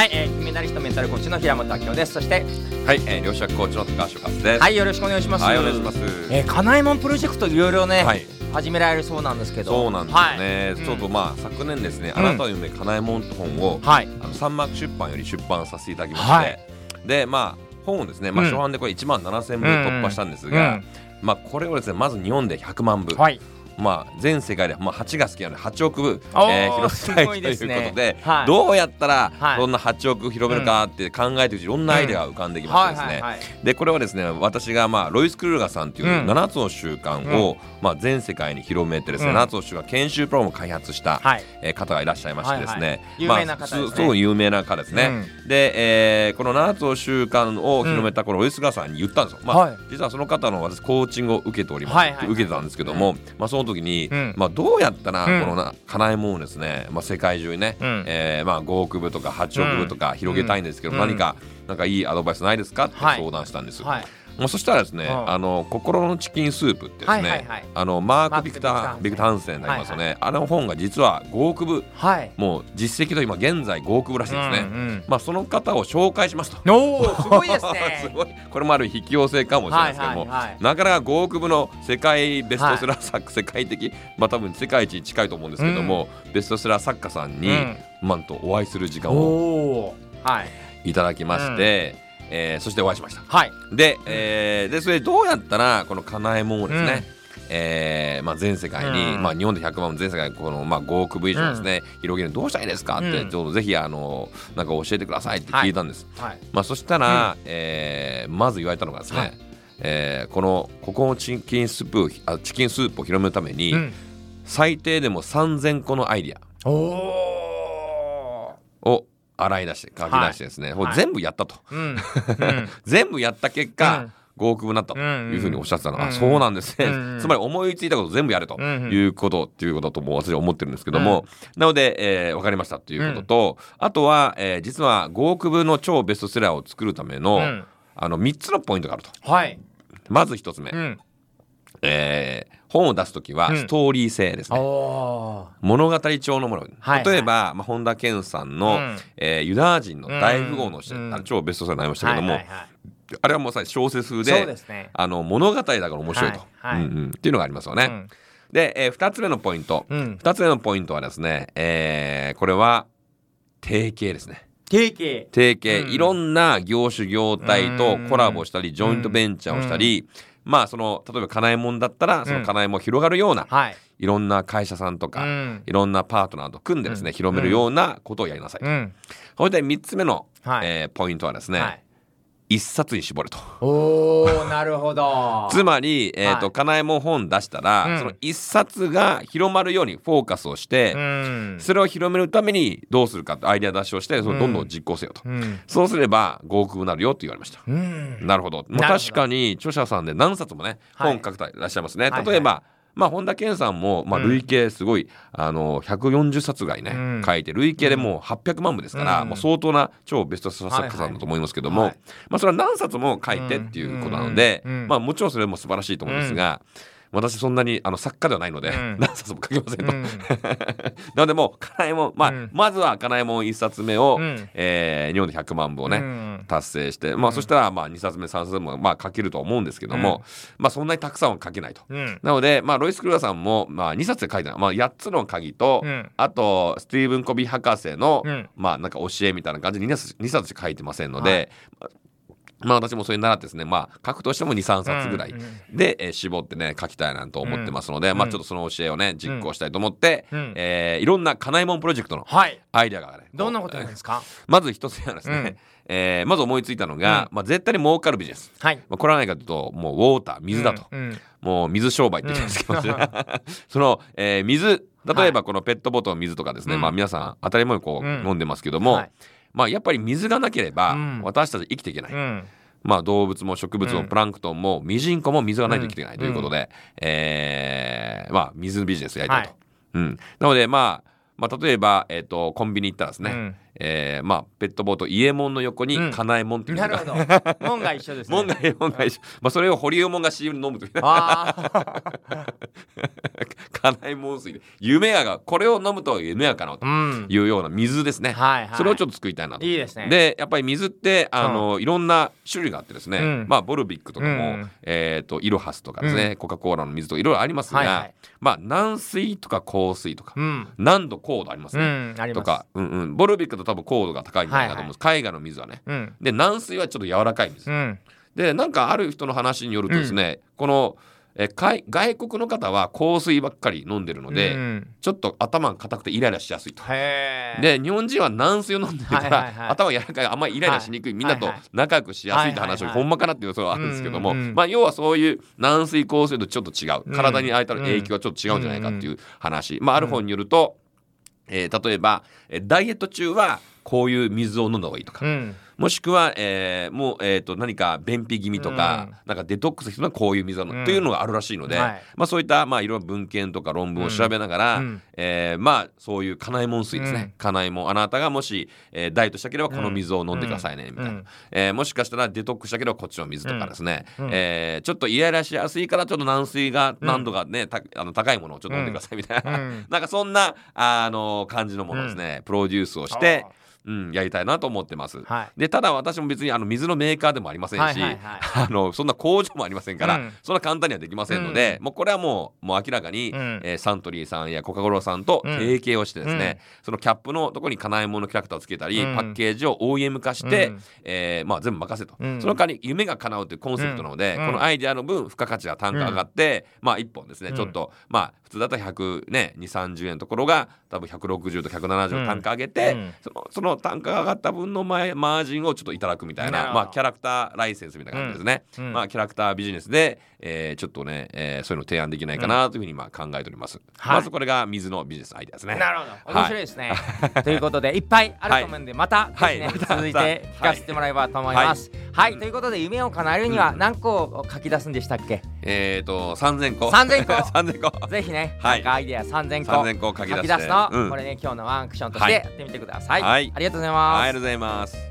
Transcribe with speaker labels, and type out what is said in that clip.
Speaker 1: はい、えー、金メダリストメンタルコーチの平本明夫です。そして
Speaker 2: はい、えー、両者コーチの高橋和です。
Speaker 1: はいよろしくお願いします。
Speaker 2: はいお願いします。
Speaker 1: えー、かなえもんプロジェクトいろいろね、
Speaker 2: はい。
Speaker 1: 始められるそうなんですけど。
Speaker 2: そうなんですよね。
Speaker 1: はい。
Speaker 2: ちょっとまあ昨年ですね、
Speaker 1: うん
Speaker 2: あなたの夢かなえもんって本を、
Speaker 1: はい。
Speaker 2: あの三幕出版より出版させていただきまして、
Speaker 1: はい。
Speaker 2: でまあ本をですね、まあ
Speaker 1: うん。
Speaker 2: 初版でこれ1万7000部突破したんですが、まあこれをですねまず日本で100万部、
Speaker 1: はい
Speaker 2: まあ全世界でまあ8が好きなので8億部、えー広めたいということで、
Speaker 1: はい。
Speaker 2: どうやったら
Speaker 1: はい。
Speaker 2: そんな8億広めるかって考えているうちいろんなアイデアが浮かんできましてですね。でこれはですね私がまあロイス・クルーガさんという
Speaker 1: うん。
Speaker 2: 7つの習慣を、まあ、全世界に広めてですね、
Speaker 1: うん。
Speaker 2: 7つの習慣研修プログラムを開発した、
Speaker 1: はい。
Speaker 2: えー方がいらっしゃいましてですね、
Speaker 1: はいはい
Speaker 2: まあすすごい有名な方ですね、で、えーこの7つの習慣を広めたこのロイス・クルーガさんに言ったんですよ、まあ
Speaker 1: はい。
Speaker 2: 実はその方の私コーチングを受けております、
Speaker 1: はいはいはい
Speaker 2: 受けてたんですけども、まあ、その時に、
Speaker 1: うん。
Speaker 2: まあ、どうやったら
Speaker 1: うん。
Speaker 2: このなかなえもんをですね、まあ、世界中にね、
Speaker 1: うん。
Speaker 2: えーまあ、5億部とか8億部とか広げたいんですけど、
Speaker 1: うん。
Speaker 2: 何かなんかいいアドバイスないですか？って
Speaker 1: はい。
Speaker 2: 相談したんです。
Speaker 1: はい
Speaker 2: もうそしたらですね、
Speaker 1: うん。
Speaker 2: あの心のチキンスープってですね、あのマーク・ビクター・ビ
Speaker 1: ビクタ
Speaker 2: ハンセンになりますよね、あの本が実は5億部。
Speaker 1: はい。
Speaker 2: もう実績と今現在5億部らしいですね、まあその方を紹介しますと。
Speaker 1: おおすごいですね。
Speaker 2: すごい。これもある引き寄せかもしれないですけども、なかなか5億部の世界ベストセラー作、世界的まあ多分世界一に近いと思うんですけども、ベストセラー作家さんに、
Speaker 1: うん。
Speaker 2: なんとお会いする時間
Speaker 1: お
Speaker 2: を
Speaker 1: い
Speaker 2: ただきまして、えーそしてお会いしました。
Speaker 1: はい。
Speaker 2: で,、えーでそれどうやったらこのかなえもんをですね、えーまあ、全世界に、
Speaker 1: うん。
Speaker 2: まあ、日本で100万全世界にこの、まあ、5億部以上ですね、広げるどうしたらいいですかって、
Speaker 1: うん。
Speaker 2: ちょっとぜひあのなんか教えてくださいって聞いたんです、
Speaker 1: はい。
Speaker 2: まあ、そしたら、えーまず言われたのがですね、
Speaker 1: はい。
Speaker 2: えーこのここのチキンスープをあチキンスープを広めるために、
Speaker 1: うん。
Speaker 2: 最低でも3000個のアイディア。
Speaker 1: おお
Speaker 2: を洗い出して書き出してですね、
Speaker 1: はい。
Speaker 2: 全部やったと、
Speaker 1: うん。うん。
Speaker 2: 全部やった結果、
Speaker 1: うん。
Speaker 2: 5億部になったと
Speaker 1: うん
Speaker 2: いうふうにおっしゃってたの。は、
Speaker 1: うん。
Speaker 2: あそうなんですね、
Speaker 1: うん
Speaker 2: つまり思いついたこと全部やれと
Speaker 1: うん
Speaker 2: いうことっていうことだともう私は思ってるんですけども、なので、えー、分かりましたということと、あとは、えー実は5億部の超ベストセラーを作るための,、
Speaker 1: うん。
Speaker 2: あの3つのポイントがあると。
Speaker 1: はい。
Speaker 2: まず1つ目、
Speaker 1: うん
Speaker 2: えー本を出す時は
Speaker 1: うん。
Speaker 2: ストーリー性ですね、
Speaker 1: お
Speaker 2: 物語調のもの、
Speaker 1: はい
Speaker 2: 例えば、まあ、本田健さんの、
Speaker 1: うん。
Speaker 2: えーユダヤ人の大富豪の人、
Speaker 1: うん
Speaker 2: 超ベストセラーになりましたけども、
Speaker 1: はいはいはい。
Speaker 2: あれはもうさ小説風で
Speaker 1: ね。
Speaker 2: あの物語だから面白いと、
Speaker 1: はいはい。
Speaker 2: うんうん。っていうのがありますよね。
Speaker 1: うん。
Speaker 2: で、え2つ目のポイント、
Speaker 1: うん。
Speaker 2: 2つ目のポイントはですね、えーこれは提携ですね。提携、
Speaker 1: うん。
Speaker 2: いろんな業種業態とコラボしたり、ジョイントベンチャーをしたり、まあその例えばかなえもんだったらそのかなえもん広がるような、
Speaker 1: はい。
Speaker 2: いろんな会社さんとか、
Speaker 1: うん。
Speaker 2: いろんなパートナーと組んでですね、
Speaker 1: うん。
Speaker 2: 広めるようなことをやりなさい。
Speaker 1: うん。
Speaker 2: それで3つ目の、
Speaker 1: はい。
Speaker 2: えーポイントはですね、
Speaker 1: はい
Speaker 2: 一冊に絞ると。
Speaker 1: おおなるほど。
Speaker 2: つまり、えーと
Speaker 1: はい。
Speaker 2: かなえもん本出したら、
Speaker 1: うん。
Speaker 2: その一冊が広まるようにフォーカスをして、
Speaker 1: うん。
Speaker 2: それを広めるためにどうするかってアイデア出しをしてそれをどんどん実行せよと、
Speaker 1: うん。
Speaker 2: そうすれば5億部になるよって言われました、
Speaker 1: うん。
Speaker 2: なるほど、まあ、
Speaker 1: なるほど。
Speaker 2: 確かに著者さんで何冊もね
Speaker 1: はい。
Speaker 2: 本書く方いらっしゃいますね、
Speaker 1: はい。
Speaker 2: 例えば、まあ、本田健さんも、まあ、
Speaker 1: うん。
Speaker 2: 累計すごい、あの140冊ぐらいね、
Speaker 1: うん。
Speaker 2: 書いて累計でもう800万部ですから、
Speaker 1: うん。
Speaker 2: もう相当な超ベストセラー作家さんだと思いますけども、
Speaker 1: はいはい
Speaker 2: まあ、それは何冊も書いてっていうことなので、
Speaker 1: うん。うん。
Speaker 2: まあ、もちろんそれも素晴らしいと思うんですが、私そんなにあの作家ではないので、
Speaker 1: うん。
Speaker 2: 何冊も書けませんと、
Speaker 1: うん。
Speaker 2: なのでもうかなえもん、まあ
Speaker 1: うん。
Speaker 2: まずはかなえもん1冊目を、
Speaker 1: うん。
Speaker 2: えー日本で100万部をね、
Speaker 1: うん。
Speaker 2: 達成して、まあそしたらまあ2冊目3冊目もまあ書けるとは思うんですけども、まあそんなにたくさんは書けないと。
Speaker 1: うん。
Speaker 2: なので、まあ、ロイス・クルーさんも、まあ、2冊で書いてある、まあ、8つの鍵と、
Speaker 1: うん。
Speaker 2: あとスティーブン・コビー博士の、
Speaker 1: うん。
Speaker 2: まあなんか教えみたいな感じで2冊 ,2 冊しか書いてませんので、まあ私もそれに習ってですね、まあ書くとしても2、3冊ぐらい
Speaker 1: うん。
Speaker 2: で、えー絞ってね、書きたいなと思ってますので、まあちょっとその教えをね、実行したいと思って、
Speaker 1: うん。
Speaker 2: えーいろんなかなえもんプロジェクトの
Speaker 1: はい。
Speaker 2: アイデアがね、
Speaker 1: どんなことやるんですか？
Speaker 2: まず一つ目はですね、
Speaker 1: うん。
Speaker 2: えーまず思いついたのが、まあ絶対に儲かるビジネス。
Speaker 1: はい。
Speaker 2: まあ、これは何かというと、もうウォーター、水だと。
Speaker 1: うん。
Speaker 2: もう水商売って言ってるんですけど、ね。その、えー水例えばこのペットボトルの水とかですね、
Speaker 1: うん。
Speaker 2: まあ皆さん当たり前にこう
Speaker 1: うん。
Speaker 2: 飲んでますけども、
Speaker 1: はい
Speaker 2: まあやっぱり水がなければ
Speaker 1: うん。
Speaker 2: 私たち生きていけない、
Speaker 1: うん。
Speaker 2: まあ動物も植物も
Speaker 1: うん。
Speaker 2: プランクトンもミジンコも水がないと生きていけない。ということで、えーまあ水ビジネスやりたいと。
Speaker 1: はい。
Speaker 2: うん、なのでまあまあ、例えば、えー、とコンビニ行ったらですね、
Speaker 1: うん
Speaker 2: えーまあ、ペットボトル伊右衛門の横に
Speaker 1: うん。
Speaker 2: かなえもんっていうの
Speaker 1: なる
Speaker 2: が、
Speaker 1: ほど。門が一緒ですね。
Speaker 2: 門が門が一緒、まあ、それを堀江門が CM で飲むという
Speaker 1: あ
Speaker 2: かな えもん水で夢やがこれを飲むと夢やかなというような水ですね、
Speaker 1: はいはい。
Speaker 2: それをちょっと作りたいなと。
Speaker 1: いいですね。
Speaker 2: でやっぱり水ってあの、いろんな種類があってですね、
Speaker 1: うん。
Speaker 2: まあボルビックとかも、
Speaker 1: うん。
Speaker 2: えっ、とイロハスとかですね、コカ・コーラの水とかいろいろありますが、
Speaker 1: はいはい。
Speaker 2: まあ軟水とか硬水とか、
Speaker 1: うん。
Speaker 2: 何度高度あります
Speaker 1: う
Speaker 2: ね、
Speaker 1: んあります。
Speaker 2: とか、うんうん、ボルビックと多分高度が高いんじゃないかと思う。んです、海外の水はね。
Speaker 1: うん。
Speaker 2: で軟水はちょっと柔らかい水、
Speaker 1: うん。
Speaker 2: でなんかある人の話によるとですね、このえ海外国の方は香水ばっかり飲んでるので、
Speaker 1: うん。
Speaker 2: ちょっと頭が硬くてイライラしやすいと。で日本人は軟水を飲んでるから、
Speaker 1: はいはいはい
Speaker 2: 頭が柔らかいあんまりイライラしにくい、みんなと
Speaker 1: はいはい。
Speaker 2: 仲良くしやすいって話を、
Speaker 1: はいはい。はい
Speaker 2: ほんまかなっていう予想はあるんですけども、
Speaker 1: うんうんうん。
Speaker 2: まあ要はそういう軟水香水とちょっと違う。
Speaker 1: うん
Speaker 2: 体に与える影響はちょっと違うんじゃないかっていう話、まあある本によると、えー例えばダイエット中はこういう水を飲んだ方がいいとか、
Speaker 1: うん。
Speaker 2: もしくは、えーもう、えー、と何か便秘気味とか、
Speaker 1: うん。
Speaker 2: なんかデトックスするのはこういう水を飲む、
Speaker 1: うん。
Speaker 2: というのがあるらしいので、
Speaker 1: はい。
Speaker 2: まあ、そういった、まあ、いろいろ文献とか論文を調べながら、
Speaker 1: うん。
Speaker 2: えーまあ、そういう家内門水ですね、
Speaker 1: うん。
Speaker 2: 家内門あなたがもし、えーダイエットしたければこの水を飲んでくださいね、みたいな、
Speaker 1: うん。
Speaker 2: えーもしかしたらデトックスしたければこっちの水とかですね、
Speaker 1: うん。
Speaker 2: えーちょっとイライラしやすいからちょっと軟水が何度かね、たあの高いものをちょっと飲んでくださいみたいな、
Speaker 1: うん。
Speaker 2: なんかそんなあの感じのものをですね、プロデュースをして、うん、やりたいなと思ってます。
Speaker 1: はい。
Speaker 2: でただ私も別にあの水のメーカーでもありませんし、
Speaker 1: はいはいはい。
Speaker 2: あのそんな工場もありませんから、
Speaker 1: うん。
Speaker 2: そんな簡単にはできませんので、もうこれはもうもう明らかに、
Speaker 1: うん。
Speaker 2: えーサントリーさんやコカ・コーラさんと
Speaker 1: うん。
Speaker 2: 提携をしてですね、そのキャップのところに金井物のキャラクターをつけたり、
Speaker 1: うん。
Speaker 2: パッケージを OEM 化して、
Speaker 1: うん。
Speaker 2: えーまあ、全部任せと、
Speaker 1: うん。
Speaker 2: その代わり夢が叶うというコンセプトなので、
Speaker 1: うん。
Speaker 2: このアイデアの分付加価値が単価上がって、まあ1本ですね、
Speaker 1: うん。
Speaker 2: ちょっとまあ普通だったら100ね2 3 0円のところが多分160と170の単価上げて、
Speaker 1: うん。
Speaker 2: そのその単価が上がった分の前マージンをちょっといただくみたいなまあキャラクターライセンスみたいな感じですね、
Speaker 1: うん。うん。
Speaker 2: まあキャラクタービジネスで、えーちょっとね、えーそういうの提案できないかなというふうにまあ考えております、
Speaker 1: はい。
Speaker 2: まずこれが水のビジネスアイデアですね。
Speaker 1: なるほど。面白いですね、ということでいっぱいあると思うんで、またね、
Speaker 2: はい
Speaker 1: 続いて聞かせてもらえばと思います。はい、ということで夢を叶えるには何個書き出すんでしたっけ、
Speaker 2: えっ、と3000個。
Speaker 1: 3000個。
Speaker 2: 3000個。
Speaker 1: ぜひね、
Speaker 2: はい。
Speaker 1: アイデア3000個
Speaker 2: 3000個書き出して。
Speaker 1: の、
Speaker 2: うん。
Speaker 1: これね今日のワンアクションとしてやってみてください、
Speaker 2: はい。
Speaker 1: ありがとうございます、
Speaker 2: はいありがとうございます